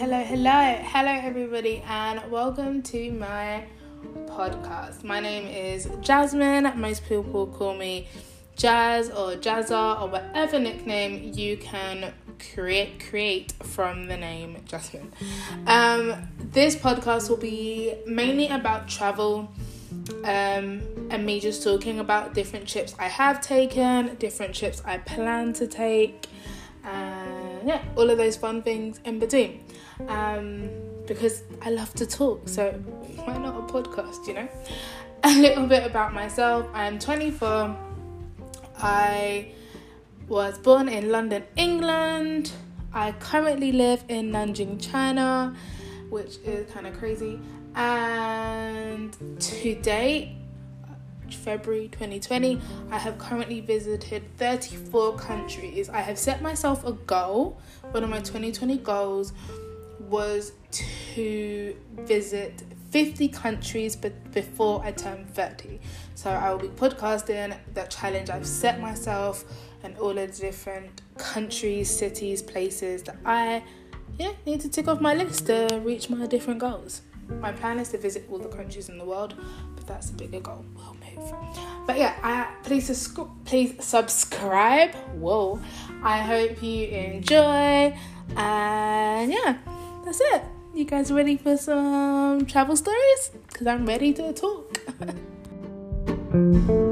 Hello, hello Hello, everybody, and welcome to my podcast. My name is Jasmine. Most people call me Jazz or Jazza or whatever nickname you can create create from the name Jasmine. Um, this podcast will be mainly about travel. Um, and me just talking about different trips I have taken, different trips I plan to take, and yeah, all of those fun things in between. Um, because I love to talk, so why not a podcast, you know? A little bit about myself I'm 24, I was born in London, England. I currently live in Nanjing, China, which is kind of crazy. And to date, February 2020, I have currently visited 34 countries. I have set myself a goal. One of my 2020 goals was to visit 50 countries but before I turn 30. So I will be podcasting the challenge I've set myself and all the different countries, cities, places that I yeah, need to tick off my list to reach my different goals. My plan is to visit all the countries in the world, but that's a bigger goal. We'll move. But yeah, I, please please subscribe. Whoa! I hope you enjoy, and yeah, that's it. You guys ready for some travel stories? Because I'm ready to talk.